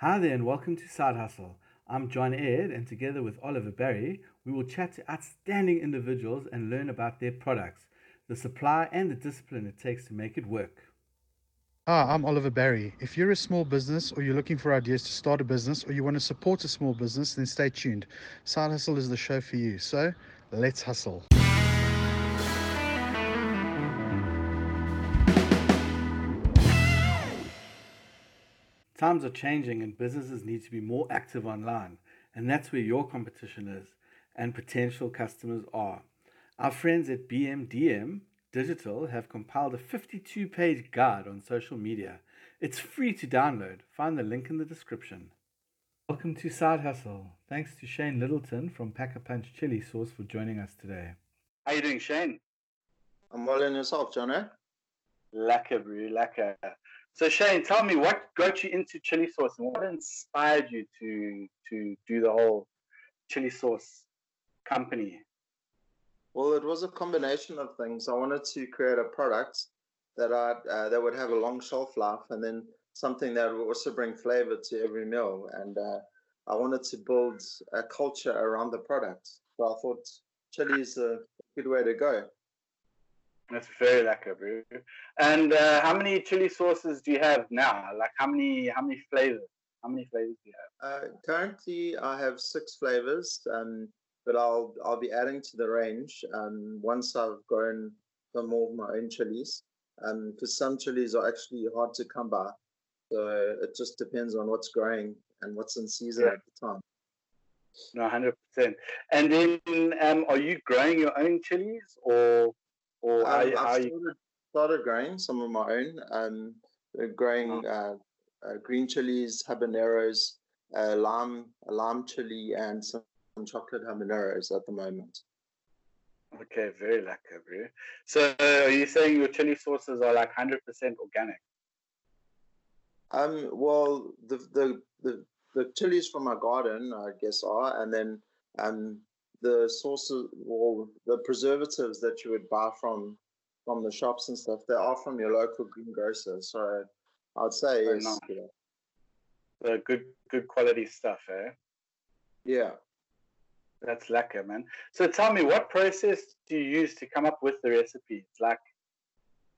Hi there, and welcome to Side Hustle. I'm John Ed, and together with Oliver Berry, we will chat to outstanding individuals and learn about their products, the supply, and the discipline it takes to make it work. Hi, I'm Oliver Barry. If you're a small business or you're looking for ideas to start a business or you want to support a small business, then stay tuned. Side Hustle is the show for you. So let's hustle. Times are changing and businesses need to be more active online, and that's where your competition is and potential customers are. Our friends at BMDM Digital have compiled a 52 page guide on social media. It's free to download. Find the link in the description. Welcome to Side Hustle. Thanks to Shane Littleton from Pack a Punch Chili Sauce for joining us today. How you doing, Shane? I'm well in yourself, John. Eh? Lekker, bro, lekker. So Shane, tell me what got you into chili sauce and what inspired you to to do the whole chili sauce company? Well, it was a combination of things. I wanted to create a product that I uh, that would have a long shelf life, and then something that would also bring flavor to every meal. And uh, I wanted to build a culture around the product. So I thought chili is a good way to go. That's very lekker, bro. And uh, how many chili sauces do you have now? Like how many how many flavors? How many flavors do you have? Uh, currently, I have six flavors, um, but I'll I'll be adding to the range um, once I've grown some more of my own chilies. Because um, some chilies are actually hard to come by, so it just depends on what's growing and what's in season yeah. at the time. No, hundred percent. And then, um, are you growing your own chilies, or or um, I've started, started, growing some of my own. Um, growing oh. uh, uh, green chilies, habaneros, uh, lime, lime chili, and some chocolate habaneros at the moment. Okay, very lekker, bro. So, are you saying your chili sauces are like hundred percent organic? Um, well, the the the the chilies from my garden, I guess, are, and then um, the sources or the preservatives that you would buy from from the shops and stuff, they are from your local greengrocer. So I'd say yes. Nice. Yeah. The good good quality stuff, eh? Yeah. That's lekker, man. So tell me, what process do you use to come up with the recipes? Like,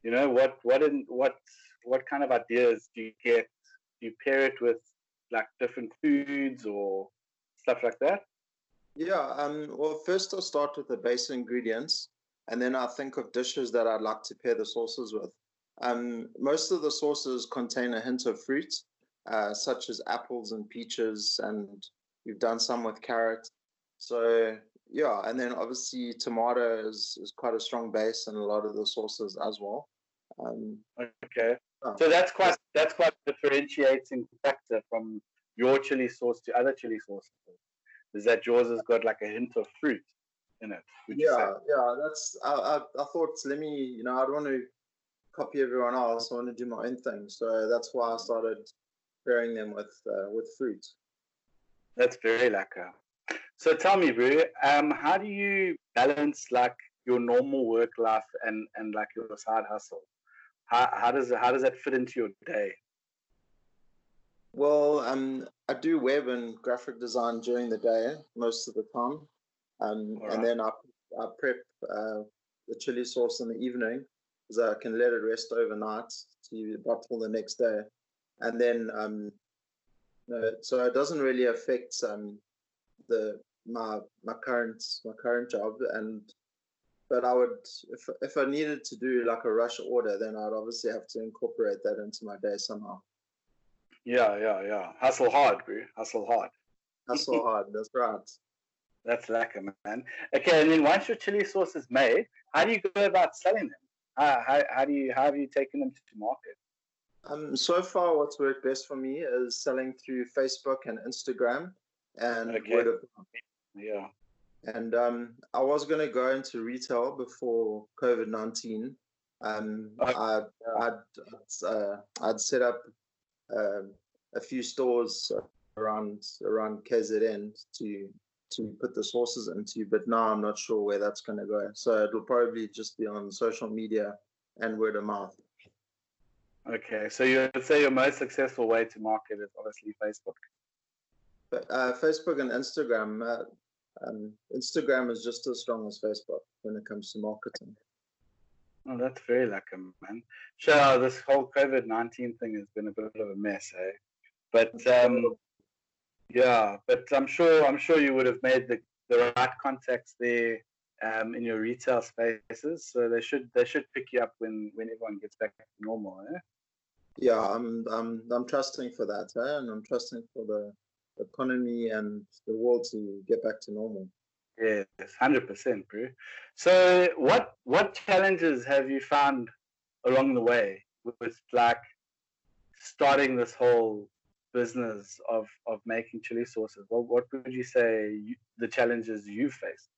you know, what what in what what kind of ideas do you get? Do you pair it with like different foods or stuff like that? Yeah. Um, well, first I'll start with the base ingredients, and then I think of dishes that I'd like to pair the sauces with. Um, most of the sauces contain a hint of fruit, uh, such as apples and peaches, and we've done some with carrot. So yeah, and then obviously tomato is, is quite a strong base in a lot of the sauces as well. Um, okay, so that's quite that's quite differentiating factor from your chili sauce to other chili sauces is that yours has got like a hint of fruit in it. Yeah, yeah. That's I, I, I thought let me you know I don't want to copy everyone else. I want to do my own thing. So that's why I started pairing them with uh, with fruit. That's very lekker. So tell me, bro, um, how do you balance like your normal work life and and like your side hustle? How how does how does that fit into your day? Well, um, I do web and graphic design during the day most of the time, um, right. and then I I prep uh, the chili sauce in the evening because I can let it rest overnight to bottle the next day, and then um, uh, so it doesn't really affect um, the my my current my current job and but I would if if I needed to do like a rush order then I'd obviously have to incorporate that into my day somehow. Yeah, yeah, yeah. Hustle hard, bro. Hustle hard. Hustle hard. That's right. That's lekker, man. Okay, and then once your chili sauce is made, how do you go about selling them? How, how, how do you how have you taken them to market? Um, so far, what's worked best for me is selling through Facebook and Instagram and okay. word of mouth. Yeah. And um, I was going to go into retail before COVID nineteen. Um, I'd, I'd, I'd, uh, I'd set up um, a few stores around around KZN to to put the sources into, but now I'm not sure where that's going to go. So it'll probably just be on social media and word of mouth. Okay, so you would say your most successful way to market is obviously Facebook. Uh, Facebook and Instagram. Uh, um, Instagram is just as strong as Facebook when it comes to marketing. Oh, that's very lucky, man. Sure, this whole COVID nineteen thing has been a bit of a mess, eh? But um, yeah, but I'm sure I'm sure you would have made the, the right contacts there um, in your retail spaces, so they should they should pick you up when when everyone gets back to normal, eh? Yeah, I'm I'm I'm trusting for that, eh? and I'm trusting for the economy and the world to get back to normal. Yes, hundred percent, bro. So, what what challenges have you found along the way with like starting this whole business of of making chili sauces? What what would you say you, the challenges you faced?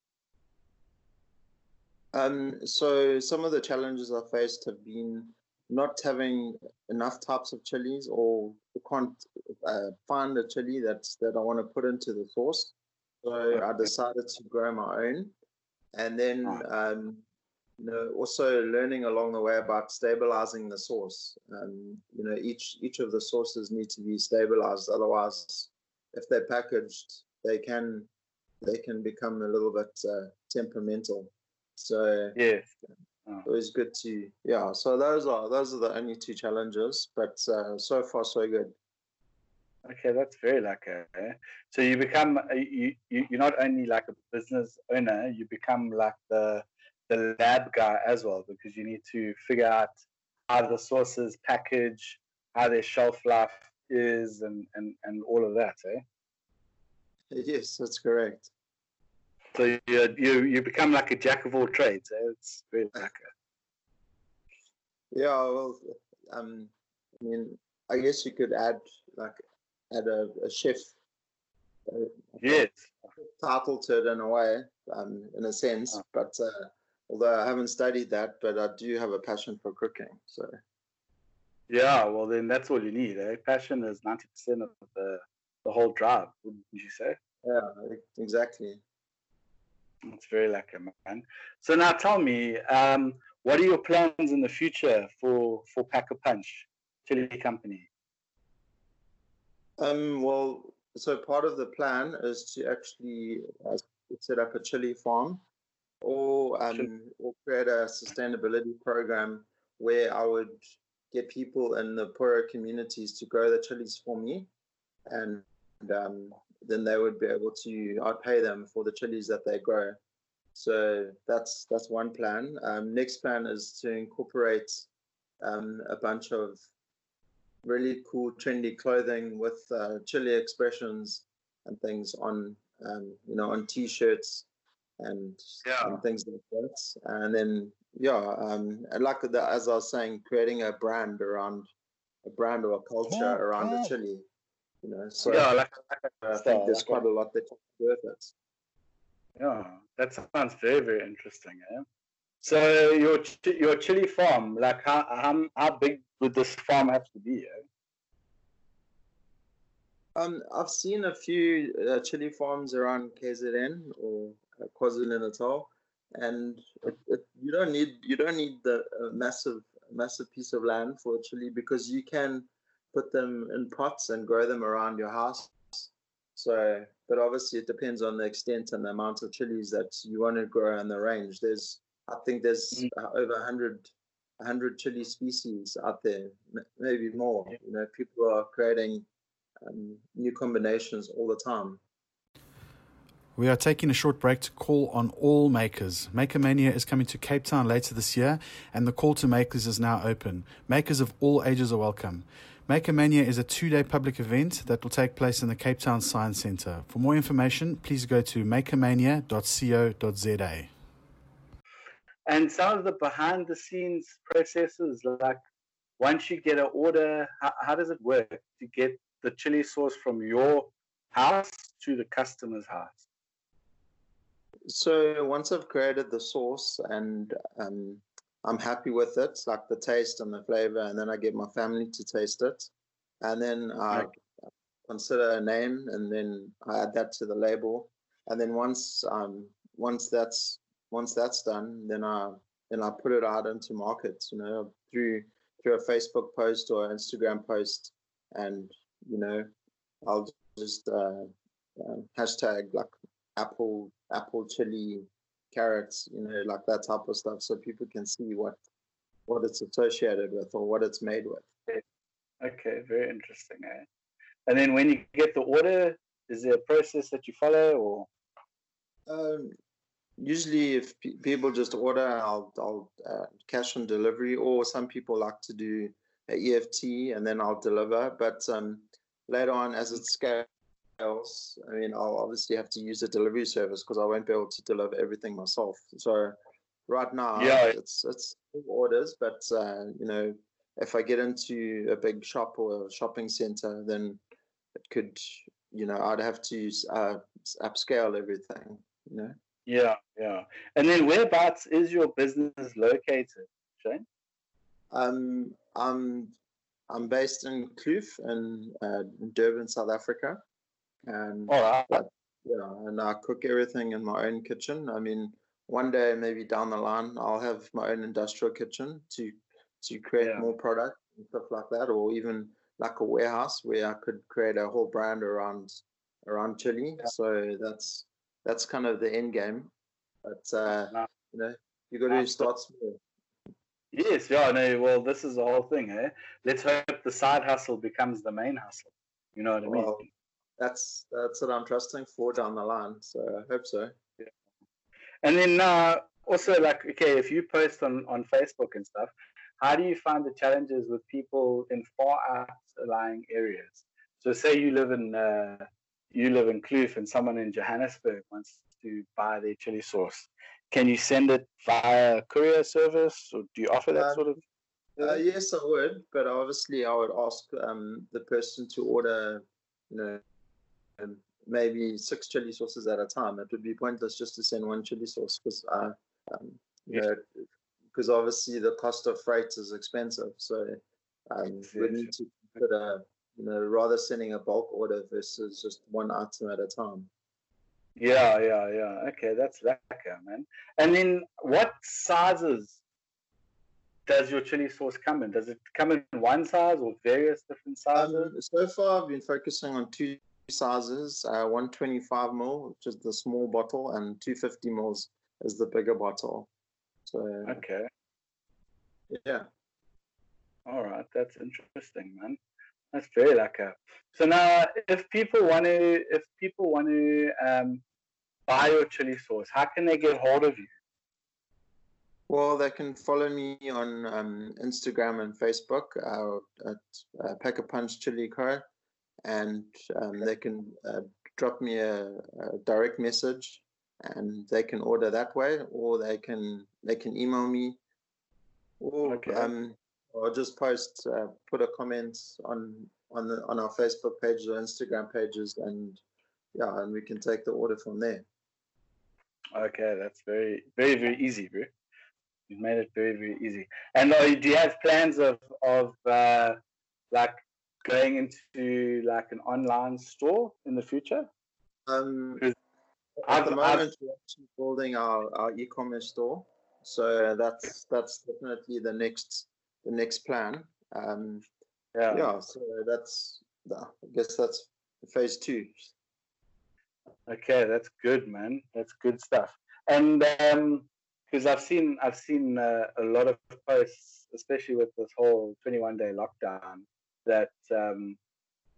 Um, so some of the challenges I faced have been not having enough types of chilies or can't uh, find a chili that's that I want to put into the sauce. So I decided to grow my own, and then um, you know also learning along the way about stabilizing the source. Um, you know each each of the sources need to be stabilized, otherwise, if they're packaged, they can they can become a little bit uh, temperamental. So yes. Oh. It was good to yeah. So those are those are the only two challenges, but uh, so far so good. Okay, that's very lucky. Eh? So you become you, you you're not only like a business owner, you become like the the lab guy as well because you need to figure out how the sources package, how their shelf life is, and and and all of that. Eh? Yes, that's correct. So you you you become like a jack of all trades. Eh? It's very lucky. Yeah, well, um, I mean, I guess you could add like add a, a chef. Uh, yes. Title to it in a way, um, in a sense, oh. but uh, although I haven't studied that, but I do have a passion for cooking. So. Yeah, well then that's all you need. Eh? Passion is ninety percent of the the whole drive, wouldn't you say? Yeah, exactly. It's very lucky, man. So now tell me, um, what are your plans in the future for for Pack a Punch Chili Company? Um, well, so part of the plan is to actually uh, set up a chili farm, or um, or create a sustainability program where I would get people in the poorer communities to grow the chilies for me, and um, then they would be able to I'd pay them for the chilies that they grow. So that's that's one plan. Um, next plan is to incorporate um, a bunch of really cool, trendy clothing with uh, chili expressions and things on, um, you know, on t-shirts and, yeah. and, things like that. And then, yeah, um, and like the, as I was saying, creating a brand around a brand or a culture oh, around oh. the chili. You know, so yeah, like, I think there's quite a lot that's worth it. Yeah, that sounds very very interesting. Eh? So your your chili farm, like how how, how big would this farm have to be? Eh? Um, I've seen a few uh, chili farms around KZN or uh, KwaZulu Natal, and it, it, you don't need you don't need the uh, massive massive piece of land for chili because you can put them in pots and grow them around your house. So, but obviously it depends on the extent and the amount of chilies that you want to grow in the range. There's I think there's mm. over 100, 100 chili species out there, maybe more. You know, people are creating um, new combinations all the time. We are taking a short break to call on all makers. Maker Mania is coming to Cape Town later this year, and the call to makers is now open. Makers of all ages are welcome. Maker Mania is a two day public event that will take place in the Cape Town Science Centre. For more information, please go to makermania.co.za and some of the behind the scenes processes like once you get an order how, how does it work to get the chili sauce from your house to the customer's house? So once i've created the sauce and um, i'm happy with it like the taste and the flavor and then i get my family to taste it and then i consider a name and then i add that to the label and then once um, once that's once that's done, then I then I put it out into markets, you know, through through a Facebook post or Instagram post, and you know, I'll just uh, uh, hashtag like apple apple chili carrots, you know, like that type of stuff, so people can see what what it's associated with or what it's made with. Okay, very interesting. Eh? And then when you get the order, is there a process that you follow, or? Um, usually, if pe- people just order, I'll I'll uh, cash on delivery, or some people like to do a EFT and then I'll deliver. But um, later on, as it scales, I mean, I'll obviously have to use a delivery service because I won't be able to deliver everything myself. So right now, Yeah. it's it's orders, but uh, you know, if I get into a big shop or a shopping center, then it could, you know, I'd have to use, uh, upscale everything. You know. Yeah, yeah. And then whereabouts is your business located, Shane? Um, I'm I'm based in Kloof in, uh, Durban, South Africa, and All right. yeah, and I cook everything in my own kitchen. I mean, one day maybe down the line, I'll have my own industrial kitchen to to create Yeah. more product and stuff like that, or even like a warehouse where I could create a whole brand around around chili. Yeah. So that's that's kind of the end game. But uh, you know, you got to start small. Yes, yeah, no, well, this is the whole thing, eh? Let's hope the side hustle becomes the main hustle. You know what I mean? Well, that's that's what I'm trusting for down the line. So I hope so. And then uh, also, like, okay, if you post on, on Facebook and stuff, how do you find the challenges with people in far outlying areas? So, say you live in uh, you live in Kloof and someone in Johannesburg wants to buy their chili sauce. Can you send it via courier service, or do you offer that Um, sort of? Uh, yes, I would, but obviously I would ask um, the person to order, you know, um, maybe six chili sauces at a time. It would be pointless just to send one chili sauce because, uh, um, you Yes. know, because obviously the cost of freight is expensive. So um, we need to consider, you know, rather sending a bulk order versus just one item at a time. Yeah, yeah, yeah. Okay, that's lekker, man. And then, what sizes does your chili sauce come in? Does it come in one size or various different sizes? Um, so far, I've been focusing on two sizes: uh, 125 ml, which is the small bottle, and 250 mils is the bigger bottle. So okay, yeah, all right, that's interesting, man. That's very lekker. So now, if people want to, if people want to um, buy your chili sauce, how can they get hold of you? well, they can follow me on um, Instagram and Facebook uh, at uh, Pack a Punch Chili Co, and um, they can uh, drop me a, a direct message, and they can order that way, or they can they can email me, or Okay. um, or just post uh, put a comment on on the on our Facebook pages or Instagram pages, and yeah, and we can take the order from there. Okay, that's very, very, very easy, bro. You've made it very, very easy. And do you have plans of of uh, like going into like an online store in the future? Um, at I've- the I've- moment, we're actually building our, our e-commerce store, so that's that's definitely the next the next plan. Um, Yeah. yeah, so that's I guess that's phase two. Okay, that's good, man. That's good stuff. And um, because I've seen I've seen uh, a lot of posts, especially with this whole 21 day lockdown, that um,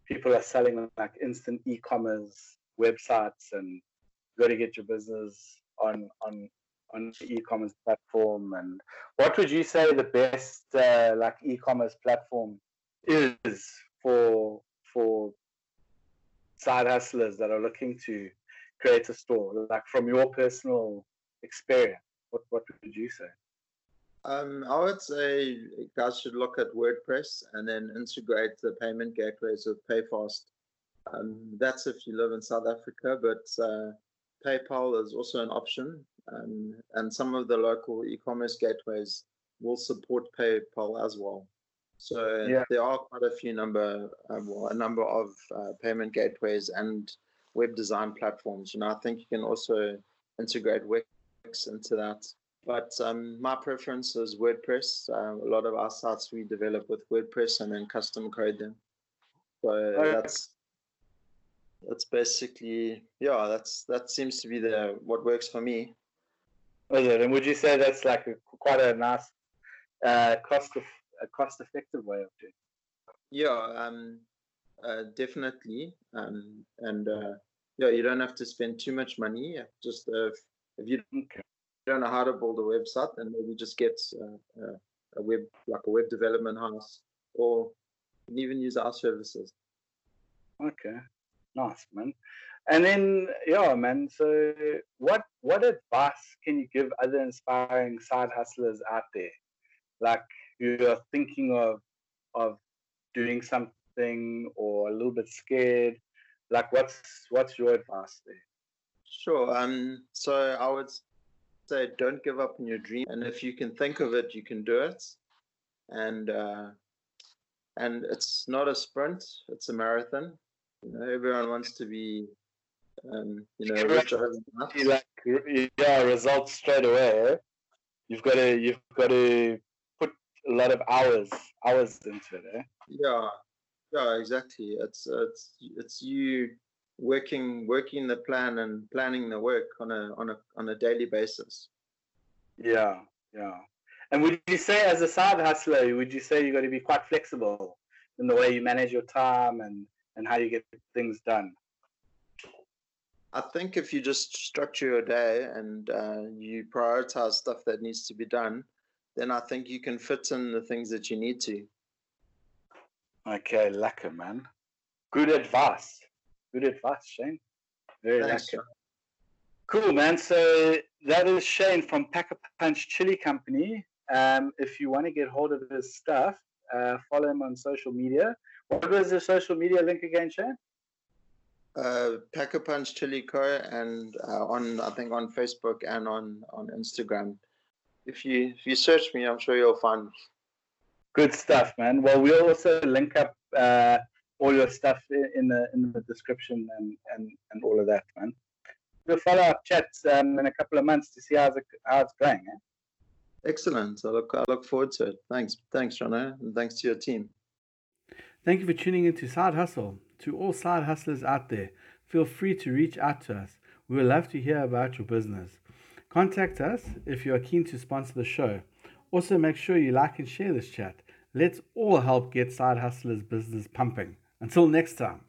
people are selling like instant e-commerce websites and you got to get your business on on on e-commerce platform. And what would you say the best uh, like e-commerce platform is for for side hustlers that are looking to create a store? Like from your personal experience, what what would you say? Um, I would say guys should look at WordPress and then integrate the payment gateways with PayFast. Um, that's if you live in South Africa, but uh, PayPal is also an option, um, and some of the local e-commerce gateways will support PayPal as well. So Yeah. there are quite a few number, um, well, a number of uh, payment gateways and web design platforms. You know, I think you can also integrate Wix into that but um, my preference is WordPress. Uh, a lot of our sites we develop with WordPress and then custom code them. So okay. that's that's basically yeah. That's that seems to be the what works for me. It? And would you say that's like a, quite a nice uh, cost of, a cost effective way of doing? It? Yeah, um, uh, definitely. Um, and uh, yeah, you don't have to spend too much money. Just uh, if you okay. don't know how to build a website, then maybe just get uh, uh, a web like a web development house, or even use our services. Okay, nice man. And then yeah, man. So what what advice can you give other inspiring side hustlers out there, like you're thinking of of doing something or a little bit scared? Like what's what's your advice there? Sure. Um. So I would say don't give up on your dream, and if you can think of it, you can do it. And uh, and it's not a sprint; it's a marathon. You know, everyone wants to be um, you know, like yeah, results straight away. You've got to you've got to put a lot of hours hours into it. Eh? Yeah, yeah, exactly. It's it's it's you working working the plan and planning the work on a on a on a daily basis. Yeah, yeah. And would you say, as a side hustler, would you say you've got to be quite flexible in the way you manage your time and and how you get things done? I think if you just structure your day and uh, you prioritize stuff that needs to be done, then I think you can fit in the things that you need to. Okay, lekker, man. Good advice. Good advice, Shane. Very Thanks, lekker. Cool, man. So that is Shane from Pack a Punch Chili Company. Um, if you want to get hold of his stuff, uh, follow him on social media. What was the social media link again, Shane? Uh, Pack a Punch Chili Co. and uh, on I think on Facebook and on on Instagram. If you if you search me, I'm sure you'll find. Good stuff, man. Well, we'll also link up uh, all your stuff in the in the description and and, and all of that, man. We'll follow up chats um, in a couple of months to see how's it, how it's going. Eh? Excellent. I look I look forward to it. Thanks, thanks, Jono, and thanks to your team. Thank you for tuning in to Side Hustle. To all side hustlers out there, feel free to reach out to us. We would love to hear about your business. Contact us if you are keen to sponsor the show. Also, make sure you like and share this chat. Let's all help get Side Hustlers business pumping. Until next time.